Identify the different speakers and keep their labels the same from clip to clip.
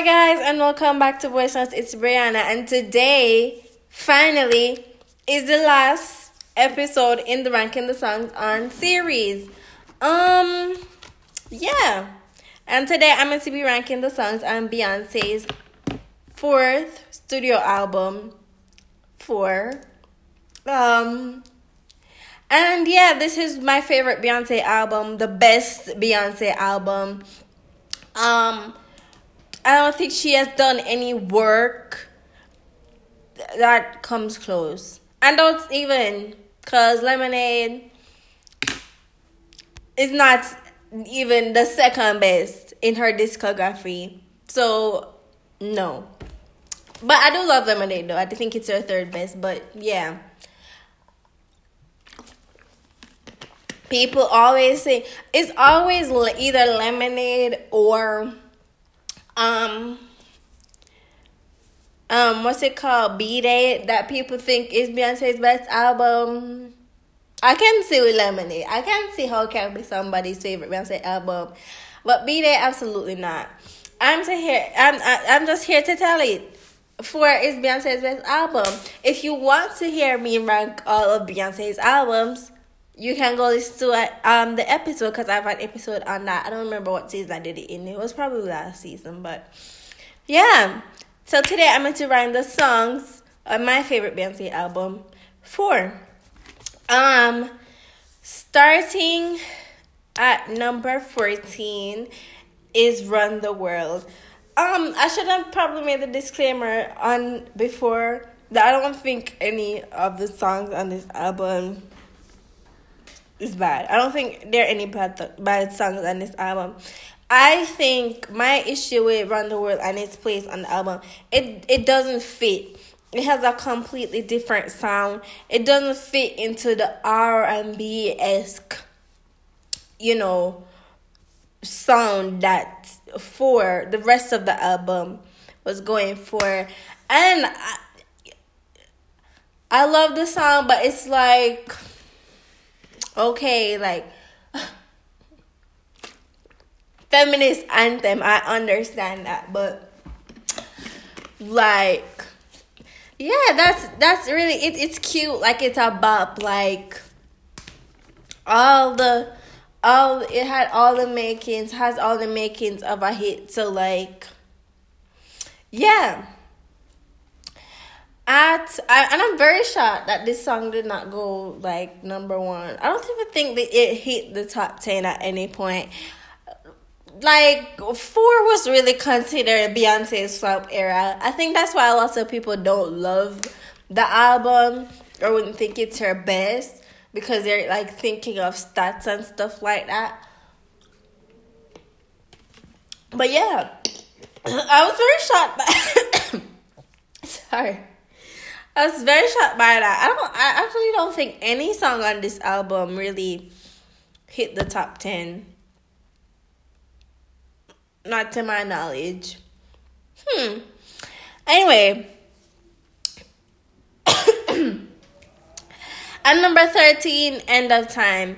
Speaker 1: Hi guys, and welcome back to Voice Notes. It's Brianna, and today, finally, is the last episode in the Ranking the Songs on series. Um, yeah, and today I'm going to be ranking the songs on Beyonce's fourth studio album. Four. Um, and yeah, this is my favorite Beyonce album, the best Beyonce album. Um, I don't think she has done any work that comes close. And don't even, because Lemonade is not even the second best in her discography. So, no. But I do love Lemonade though. I think it's her third best, but yeah. people always say it's always either lemonade or um um what's it called B'Day that people think is Beyonce's best album. I can see with Lemonade. I can see how it can be somebody's favorite Beyonce album, but B'Day absolutely not. I'm to here. I'm I'm just here to tell it. for is Beyonce's best album. If you want to hear me rank all of Beyonce's albums, you can go listen to um the episode because I have an episode on that. I don't remember what season I did it in. It was probably last season, but yeah. So today I'm going to rank the songs on my favorite Beyonce album. Four. Um, starting at number fourteen is "Run the World." Um, I should have probably made the disclaimer on before that I don't think any of the songs on this album is bad. I don't think there are any bad th- bad songs on this album. I think my issue with Run the World and its place on the album, it it doesn't fit. It has a completely different sound. It doesn't fit into the R and B esque, you know, sound that for the rest of the album was going for. And I, I love the song, but it's like okay, like feminist anthem, I understand that, but like yeah, that's that's really it, it's cute, like it's a bop, like all the all it had all the makings, has all the makings of a hit, so like yeah at I, and I'm very shocked that this song did not go like number one. I don't even think that it hit the top ten at any point. Like four was really considered Beyonce's flop era. I think that's why lots of people don't love the album or wouldn't think it's her best because they're like thinking of stats and stuff like that. But yeah, I was very shocked. By Sorry. I was very shocked by that. I don't. I actually don't think any song on this album really hit the top ten. Not to my knowledge. Hmm. Anyway. At number 13, End of Time,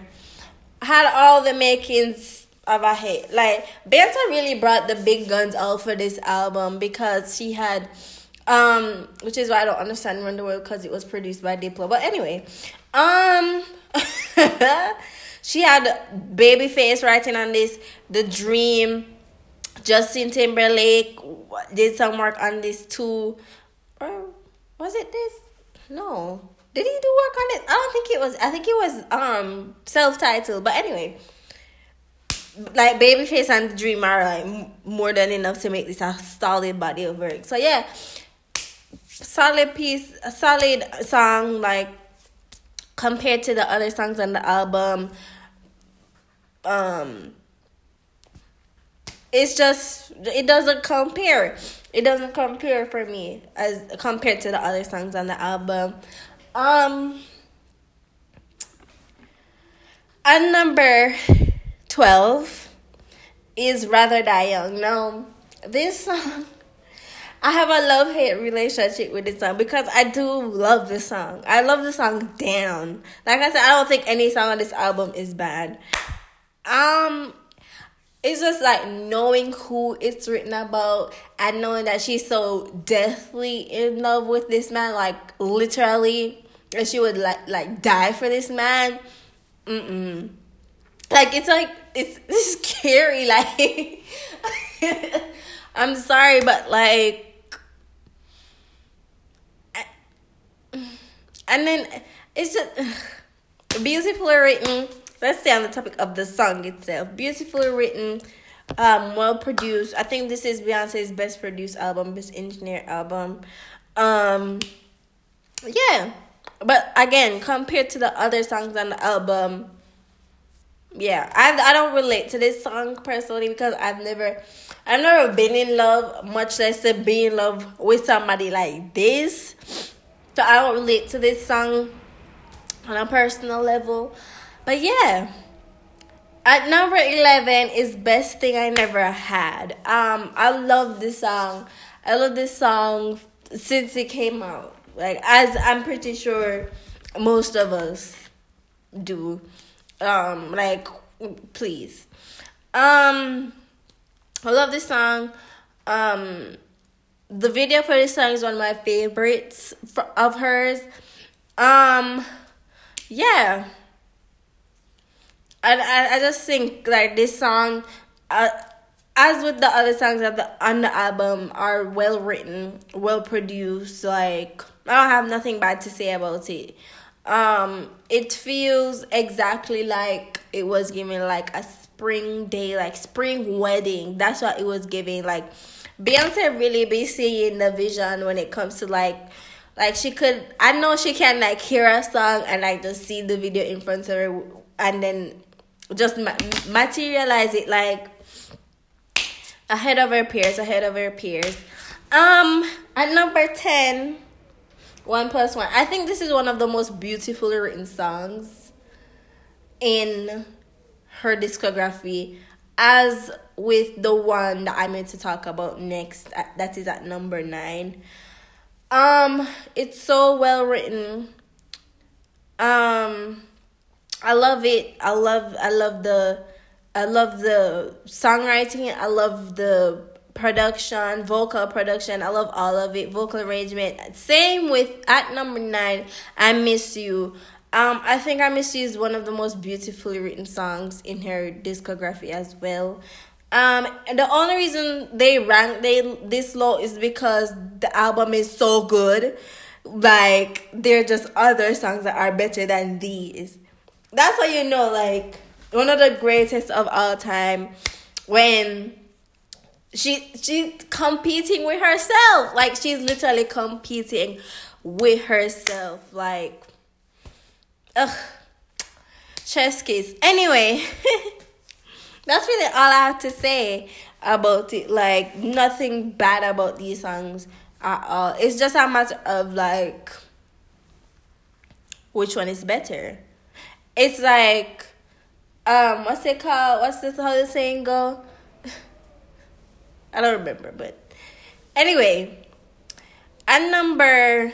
Speaker 1: had all the makings of a hit. Like, Beyonce really brought the big guns out for this album because she had um, which is why I don't understand Run the World because it was produced by Diplo. But anyway, um, she had Babyface writing on this, The Dream. Justin Timberlake did some work on this too. Or was it this? No. Did he do work on it? I don't think it was. I think it was um self-titled. But anyway, like Babyface and Dream are like more than enough to make this a solid body of work. So yeah, solid piece, a solid song, like compared to the other songs on the album. Um, it's just it doesn't compare. It doesn't compare for me as compared to the other songs on the album. Um, and number twelve is "Rather Die Young." Now, this song I have a love hate relationship with this song because I do love this song. I love the song down. Like I said, I don't think any song on this album is bad. Um, it's just like knowing who it's written about and knowing that she's so deathly in love with this man, like literally, and she would like like die for this man. Mm-mm. Like it's like it's, it's scary. Like I'm sorry, but like. And then it's just beautifully written let's stay on the topic of the song itself. Beautifully written, um, well produced. I think this is Beyonce's best produced album, best engineered album. Um, yeah, but again, compared to the other songs on the album, yeah, I I don't relate to this song personally because I've never. I've never been in love, much less to be in love with somebody like this. So I don't relate to this song on a personal level. But yeah. At number 11 is Best Thing I Never Had. Um I love this song. I love this song since it came out. Like as I'm pretty sure most of us do. Um like please. Um I love this song. Um the video for this song is one of my favorites for, of hers. Um yeah. I, I, I just think like this song, uh, as with the other songs of the, on the album, are well written, well produced. Like I don't have nothing bad to say about it. Um, it feels exactly like it was giving like a spring day, like spring wedding. That's what it was giving. Like Beyonce really be seeing the vision when it comes to like like she could I know she can like hear a song and like just see the video in front of her and then just ma- materialize it like ahead of her peers, ahead of her peers. Um, at number 10, One Plus One. I think this is one of the most beautifully written songs in her discography, as with the one that I'm going to talk about next. That is at number 9. Um, it's so well written. Um, I love it. I love I love the I love the songwriting. I love the production, vocal production. I love all of it. Vocal arrangement. Same with at number nine. I miss you. Um, I think I miss you is one of the most beautifully written songs in her discography as well. Um, the only reason they rank they this low is because the album is so good. Like there are just other songs that are better than these that's how you know like one of the greatest of all time when she she's competing with herself like she's literally competing with herself like ugh. Chess kiss. Anyway that's really all i have to say about it. Like nothing bad about these songs at all. It's just a matter of like which one is better. It's like um what's it called? What's this how the saying go? I don't remember, but anyway, at number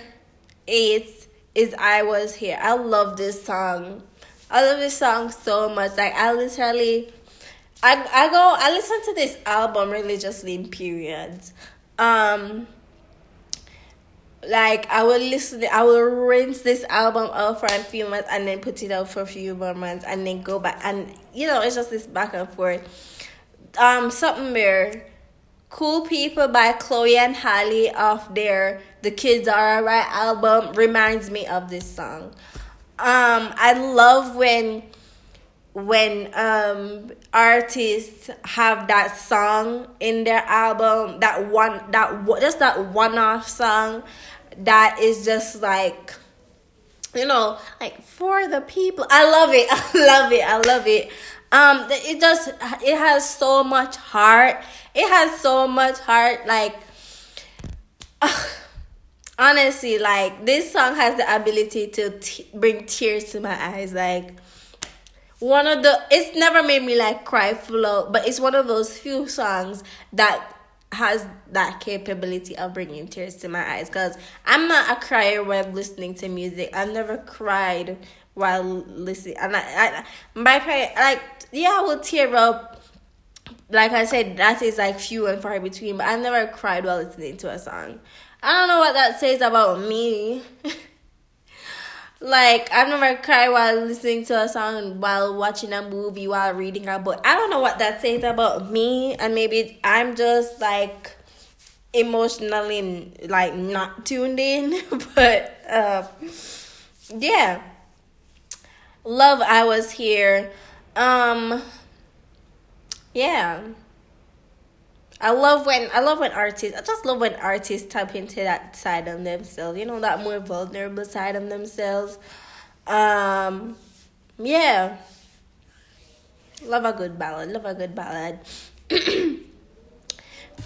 Speaker 1: eight is I Was Here. I love this song. I love this song so much. Like I literally I I go I listen to this album religiously in periods. Um like I will listen, I will rinse this album out for a few months and then put it out for a few more months and then go back and you know it's just this back and forth. Um, something there. Cool People by Chloe and Halle off their The Kids Are Alright album reminds me of this song. Um, I love when when um artists have that song in their album that one that just that one off song that is just like you know like for the people. I love it. I love it. I love it. Um it just it has so much heart it has so much heart like honestly like this song has the ability to t- bring tears to my eyes like one of the it's never made me like cry out but it's one of those few songs that has that capability of bringing tears to my eyes because i'm not a crier while listening to music. I've never cried while listening and i, I my cry like yeah i will tear up like I said, that is like few and far between. But I've never cried while listening to a song. I don't know what that says about me. like I've never cried while listening to a song, while watching a movie, while reading a book. I don't know what that says about me, and maybe I'm just like emotionally like not tuned in. but uh, yeah, love. I was here. Um, yeah. I love when I love when artists I just love when artists tap into that side of themselves, you know, that more vulnerable side of themselves. Um yeah. Love a good ballad, love a good ballad.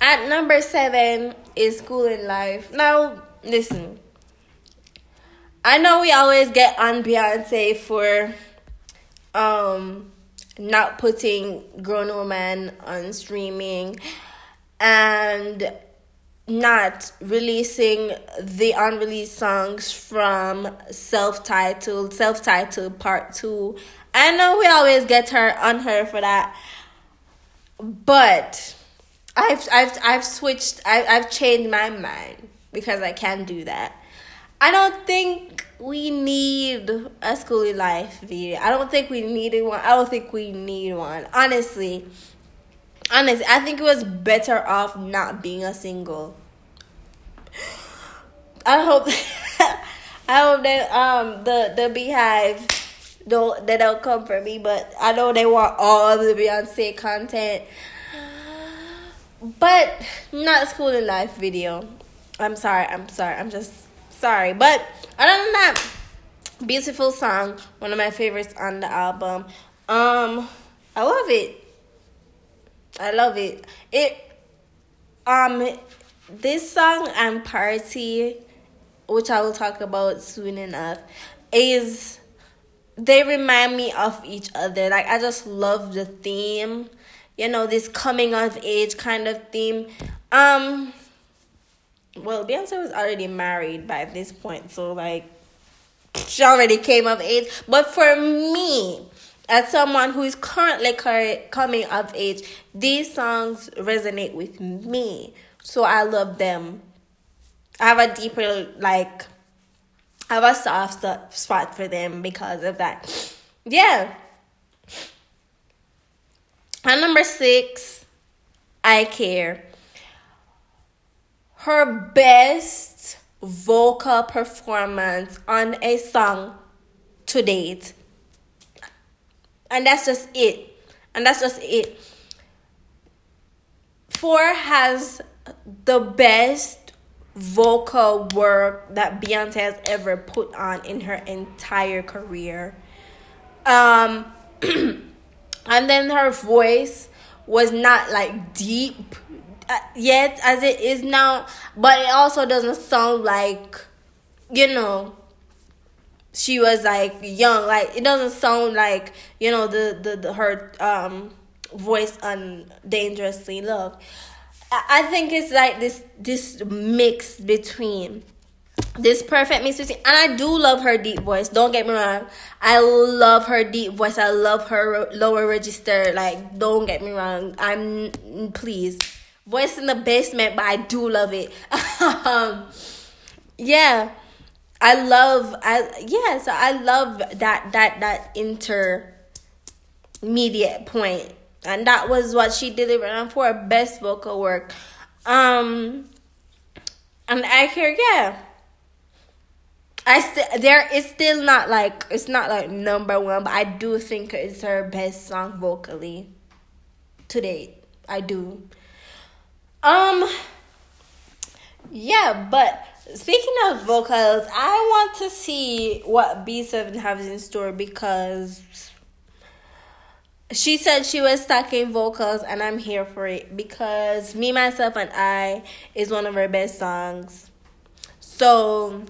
Speaker 1: At number seven is Schoolin' Life. Now, listen. I know we always get on Beyonce for um not putting grown woman on streaming and not releasing the unreleased songs from self-titled self-titled part two. I know we always get her on her for that but i've i've i've switched I, i've changed my mind because i can do that. I don't think we need a school life video i don't think we needed one i don't think we need one honestly honestly, I think it was better off not being a single. I hope I hope that um the the BeyHive don't they don't come for me, but I know they want all the Beyonce content. But not Schoolin' Life video. I'm sorry, I'm sorry, I'm just sorry. But other than that, beautiful song, one of my favorites on the album. Um I love it. I love it. It um this song and party, which I will talk about soon enough, is they remind me of each other. Like I just love the theme. You know, this coming of age kind of theme. Um well Beyonce was already married by this point, so like she already came of age. But for me, as someone who is currently coming of age, these songs resonate with me. So I love them. I have a deeper, like, I have a soft spot for them because of that. Yeah. And number six, I care. Her best vocal performance on a song to date and that's just it. And that's just it. Four has the best vocal work that Beyonce has ever put on in her entire career. Um and then her voice was not like deep yet as it is now, but it also doesn't sound like you know she was like young. Like it doesn't sound like you know the the, the her um voice on dangerously love. I think it's like this this mix between this perfect mix and i do love her deep voice don't get me wrong. I love her deep voice. I love her lower register like don't get me wrong. I'm please voice in the basement but i do love it um yeah I love I yeah, so I love that that that intermediate. And that was what she delivered on for her best vocal work. Um and I hear yeah. I still there it's still not like it's not like number one, but I do think it's her best song vocally to date. I do. Um yeah, but Speaking of vocals, I want to see what B7 has in store because she said she was stacking vocals and I'm here for it because Me, Myself, and I is one of her best songs. So,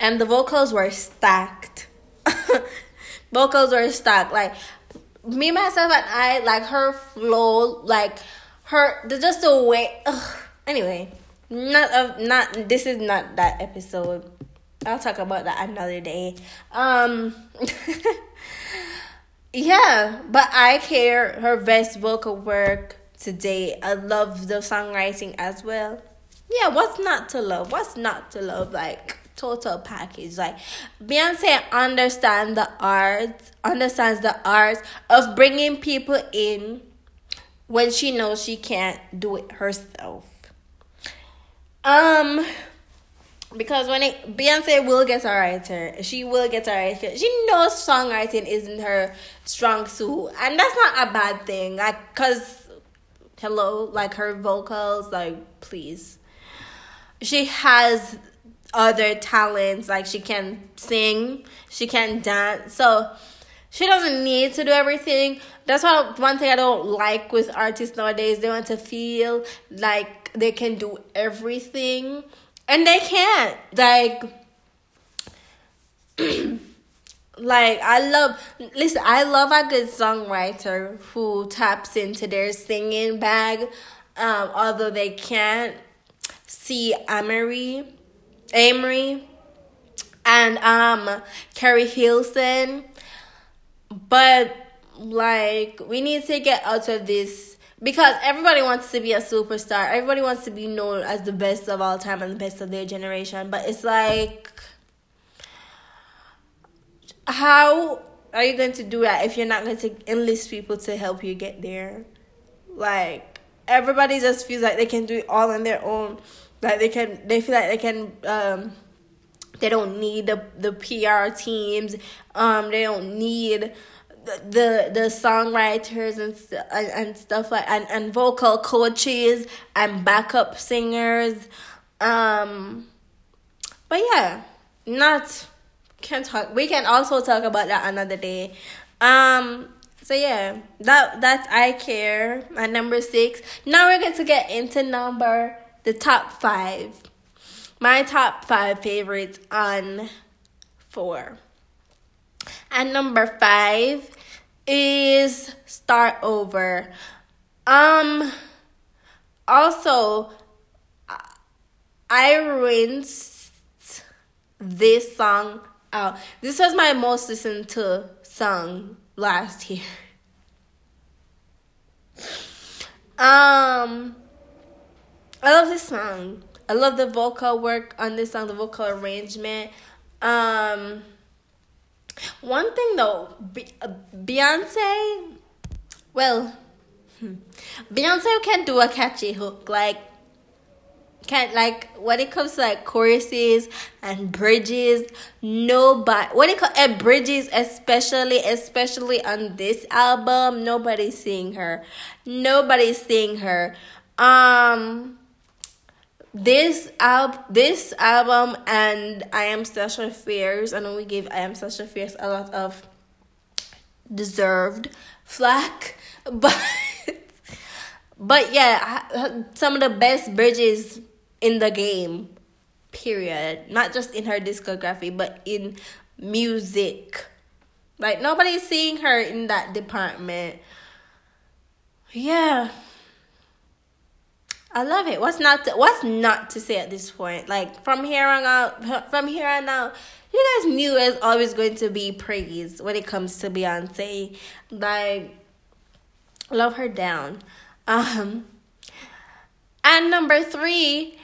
Speaker 1: and the vocals were stacked. vocals were stacked. Like, Me, Myself, and I, like her flow, like her, the, just the way. Ugh. Anyway not of not this is not that episode. I'll talk about that another day. Um Yeah, but I care her best vocal work today. I love the songwriting as well. Yeah, what's not to love? What's not to love? Like total package. Like Beyonce understands the art, understands the art of bringing people in when she knows she can't do it herself. Um, because when it Beyonce will get a writer, she will get a writer. She knows songwriting isn't her strong suit, and that's not a bad thing. Like, cause hello, like her vocals, like please, she has other talents. Like she can sing, she can dance, so she doesn't need to do everything. That's why one thing I don't like with artists nowadays. They want to feel like they can do everything and they can't like like I love listen, I love a good songwriter who taps into their singing bag, um, although they can't see Amerie Amerie and um Keri Hilson. But like we need to get out of this because everybody wants to be a superstar. Everybody wants to be known as the best of all time and the best of their generation. But it's like, how are you going to do that if you're not going to enlist people to help you get there? Like, everybody just feels like they can do it all on their own. Like they can, they feel like they can. Um, they don't need the the PR teams. Um, they don't need the the songwriters and and, and stuff like and, and vocal coaches and backup singers. Um but yeah not can talk we can also talk about that another day. Um so yeah that that's i care at number six. Now we're going to get into number the top five. My top five favorites on four and number five is Start Over. Um also I rinsed this song out. This was my most listened to song last year. Um I love this song. I love the vocal work on this song, the vocal arrangement. Um one thing though, uh, Beyonce, well, hmm, Beyonce can do a catchy hook. Like, can like when it comes to like choruses and bridges, nobody when it comes bridges, especially especially on this album, nobody's seeing her. Nobody's seeing her. Um this album this album and I am Sasha Fierce I know we gave I am Sasha Fierce a lot of deserved flack but but yeah some of the best bridges in the game period. Not just in her discography but in music. Like nobody's seeing her in that department. Yeah I love it. What's not to, what's not to say at this point? Like from here on out, from here on out, you guys knew it's always going to be praise when it comes to Beyonce. Like, love her down. Um, and number three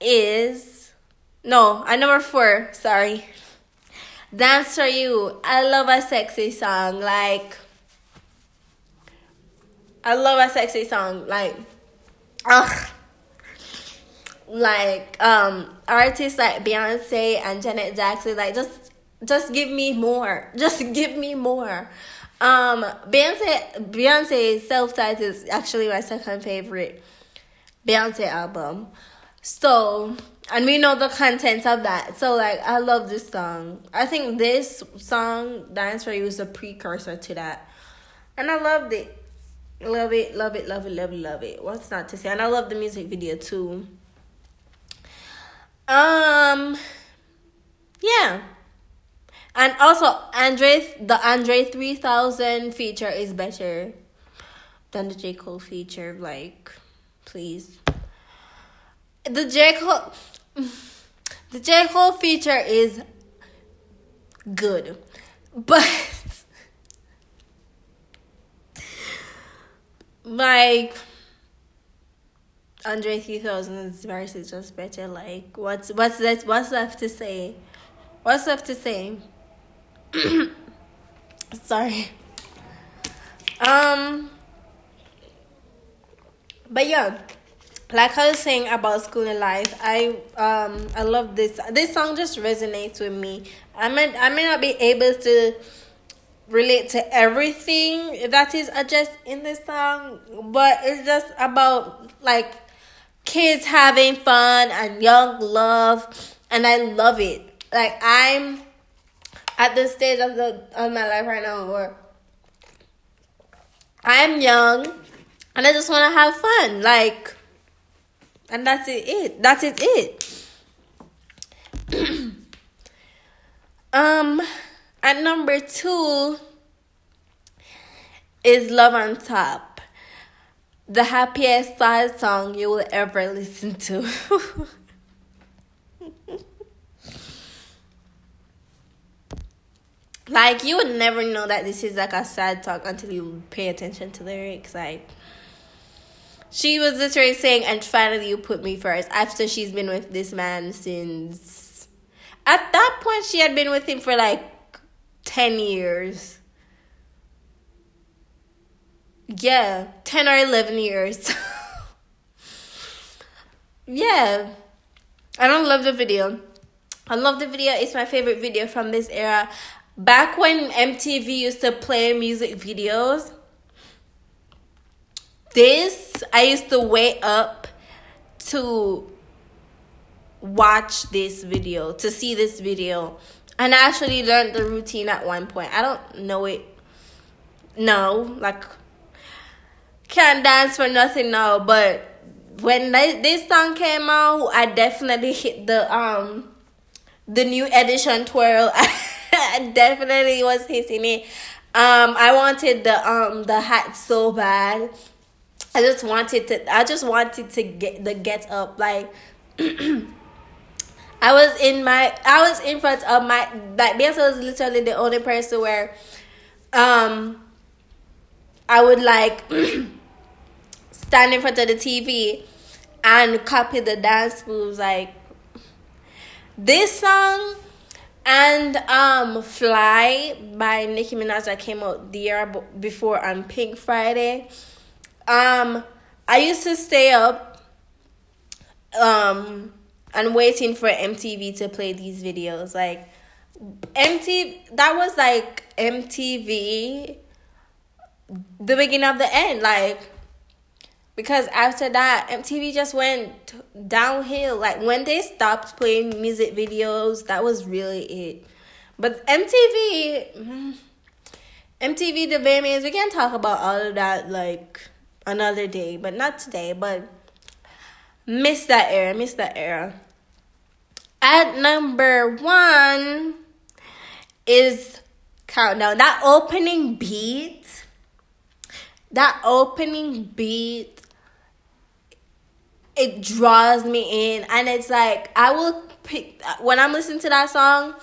Speaker 1: is no, and number four. Sorry, Dance for You. I love a sexy song. Like, I love a sexy song. Like ugh, like um artists like Beyonce and Janet Jackson, like just just give me more. Just give me more. Um Beyonce Beyonce's self titled is actually my second favorite Beyonce album. So and we know the content of that. So like I love this song. I think this song, Dance for You, is a precursor to that. And I loved it. Love it, love it, love it, love it, love it. What's not to say? And I love the music video too. Um, yeah. And also, Andre, the Andre 3000 feature is better than the J. Cole feature. Like, please. The J. Cole, the J. Cole feature is good. But like Andre 3000's verse is just better. Like, what's what's that? What's left to say? What's left to say? Sorry. Um. But yeah, like I was saying about Schoolin' Life, I um I love this. This song just resonates with me. I may I may not be able to relate to everything that is addressed in this song, but it's just about like kids having fun and young love, and I love it. Like I'm at the stage of the of my life right now where I'm young and I just want to have fun, like, and that's it. It that's it. It. um, at number two is "Love on Top." the happiest sad song you will ever listen to. like you would never know that this is like a sad song until you pay attention to the lyrics. Like she was literally saying, "And finally, you put me first. After she's been with this man since at that point she had been with him for like ten years. Yeah, 10 or 11 years. yeah. I don't love the video. I love the video. It's my favorite video from this era. Back when MTV used to play music videos, this I used to wait up to watch this video, to see this video. And I actually learned the routine at one point. I don't know it. No, like can't dance for nothing now, but when this song came out, I definitely hit the um the new edition twirl. I definitely was hitting it. Um, I wanted the um the hat so bad. I just wanted to. I just wanted to get the get up like. I was in my. I was in front of my. Like Beyonce was literally the only person where, um, I would like. stand in front of the TV and copy the dance moves like this song and um Fly by Nicki Minaj that came out the year before on Pink Friday. Um I used to stay up um and waiting for MTV to play these videos like MTV that was like MTV the beginning of the end like because after that MTV just went downhill. Like when they stopped playing music videos, that was really it. But MTV, MTV, mm, the VMAs, we can talk about all of that like another day, but not today. But miss that era, miss that era. At number one is Countdown. That opening beat, that opening beat it draws me in and it's like I will pick when I'm listening to that song,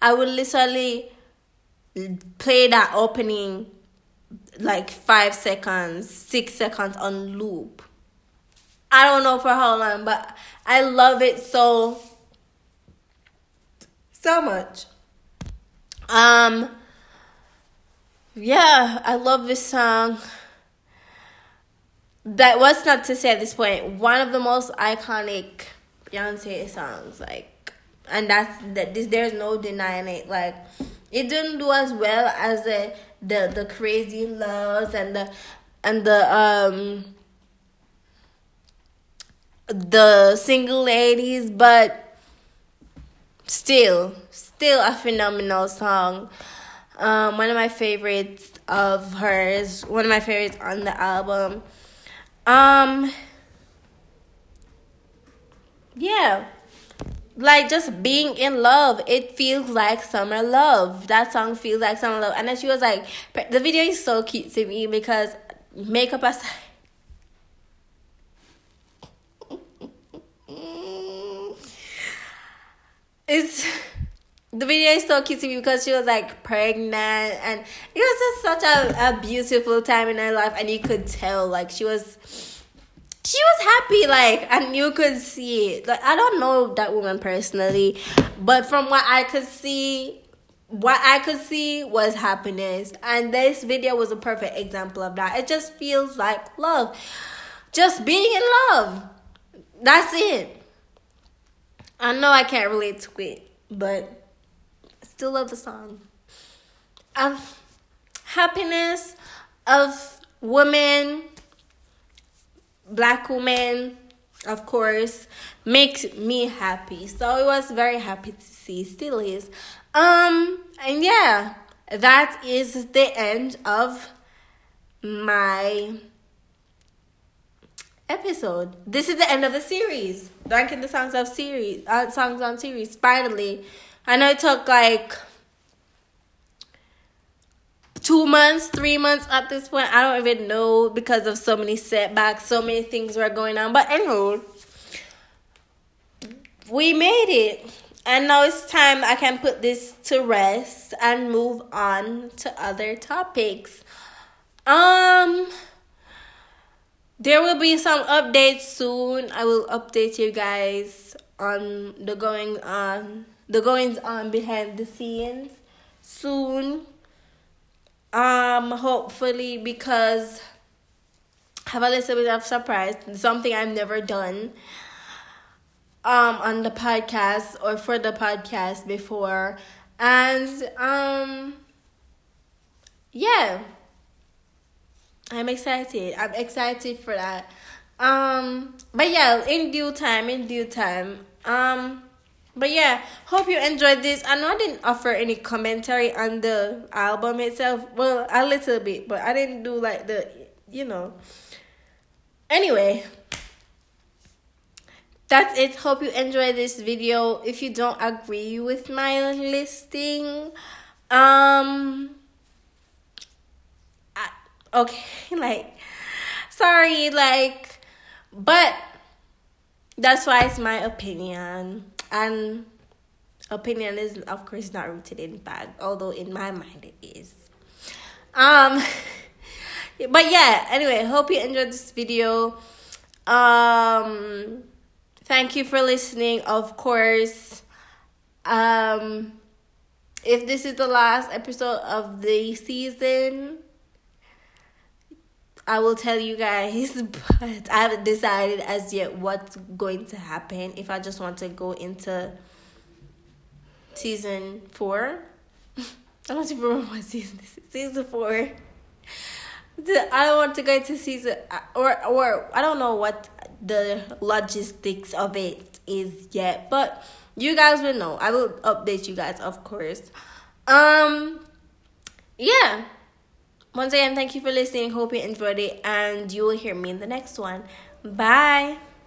Speaker 1: I will literally play that opening like five seconds, six seconds on loop. I don't know for how long, but I love it so so much. Um yeah, I love this song that was not to say at this point one of the most iconic Beyonce songs, like, and that's that. This there's no denying it. Like, it didn't do as well as the the the crazy loves and the and the um the single ladies, but still, still a phenomenal song. Um, one of my favorites of hers, one of my favorites on the album. Um yeah. Like just being in love, it feels like summer love. That song feels like summer love. And then she was like, the video is so cute to me because makeup aside. It's the video is so cute because she was like pregnant and it was just such a, a beautiful time in her life and you could tell like she was she was happy like and you could see it like i don't know that woman personally but from what i could see what i could see was happiness and this video was a perfect example of that. It just feels like love. Just being in love. That's it i know i can't relate to it but I still love the song. Of happiness of women black women, of course makes me happy. So it was very happy to see still is. Um and yeah that is the end of my episode this is the end of the series ranking the songs of series uh, songs on series finally i know it took like two months, three months at this point. I don't even know because of so many setbacks, so many things were going on. But anyway, we made it. And now it's time I can put this to rest and move on to other topics. Um there will be some updates soon. I will update you guys on the going on the goings on behind the scenes soon. Um, hopefully because I have a little bit of surprise, something I've never done um on the podcast or for the podcast before. And um yeah. I'm excited. I'm excited for that. Um but yeah, in due time, in due time. Um but yeah, hope you enjoyed this. I know I didn't offer any commentary on the album itself. Well, a little bit, but I didn't do like the, you know. Anyway, that's it. Hope you enjoyed this video. If you don't agree with my listing, um, okay, like, sorry, like, but that's why it's my opinion. And opinion is of course not rooted in fact although in my mind it is. Um but yeah anyway hope you enjoyed this video. Um thank you for listening of course. Um if this is the last episode of the season I will tell you guys, but I haven't decided as yet what's going to happen. If I just want to go into season four, I don't even remember what season this is. Season four. I don't want to go into season or or I don't know what the logistics of it is yet, but you guys will know. I will update you guys, of course. Um, yeah. Once again, thank you for listening. Hope you enjoyed it, and you will hear me in the next one. Bye.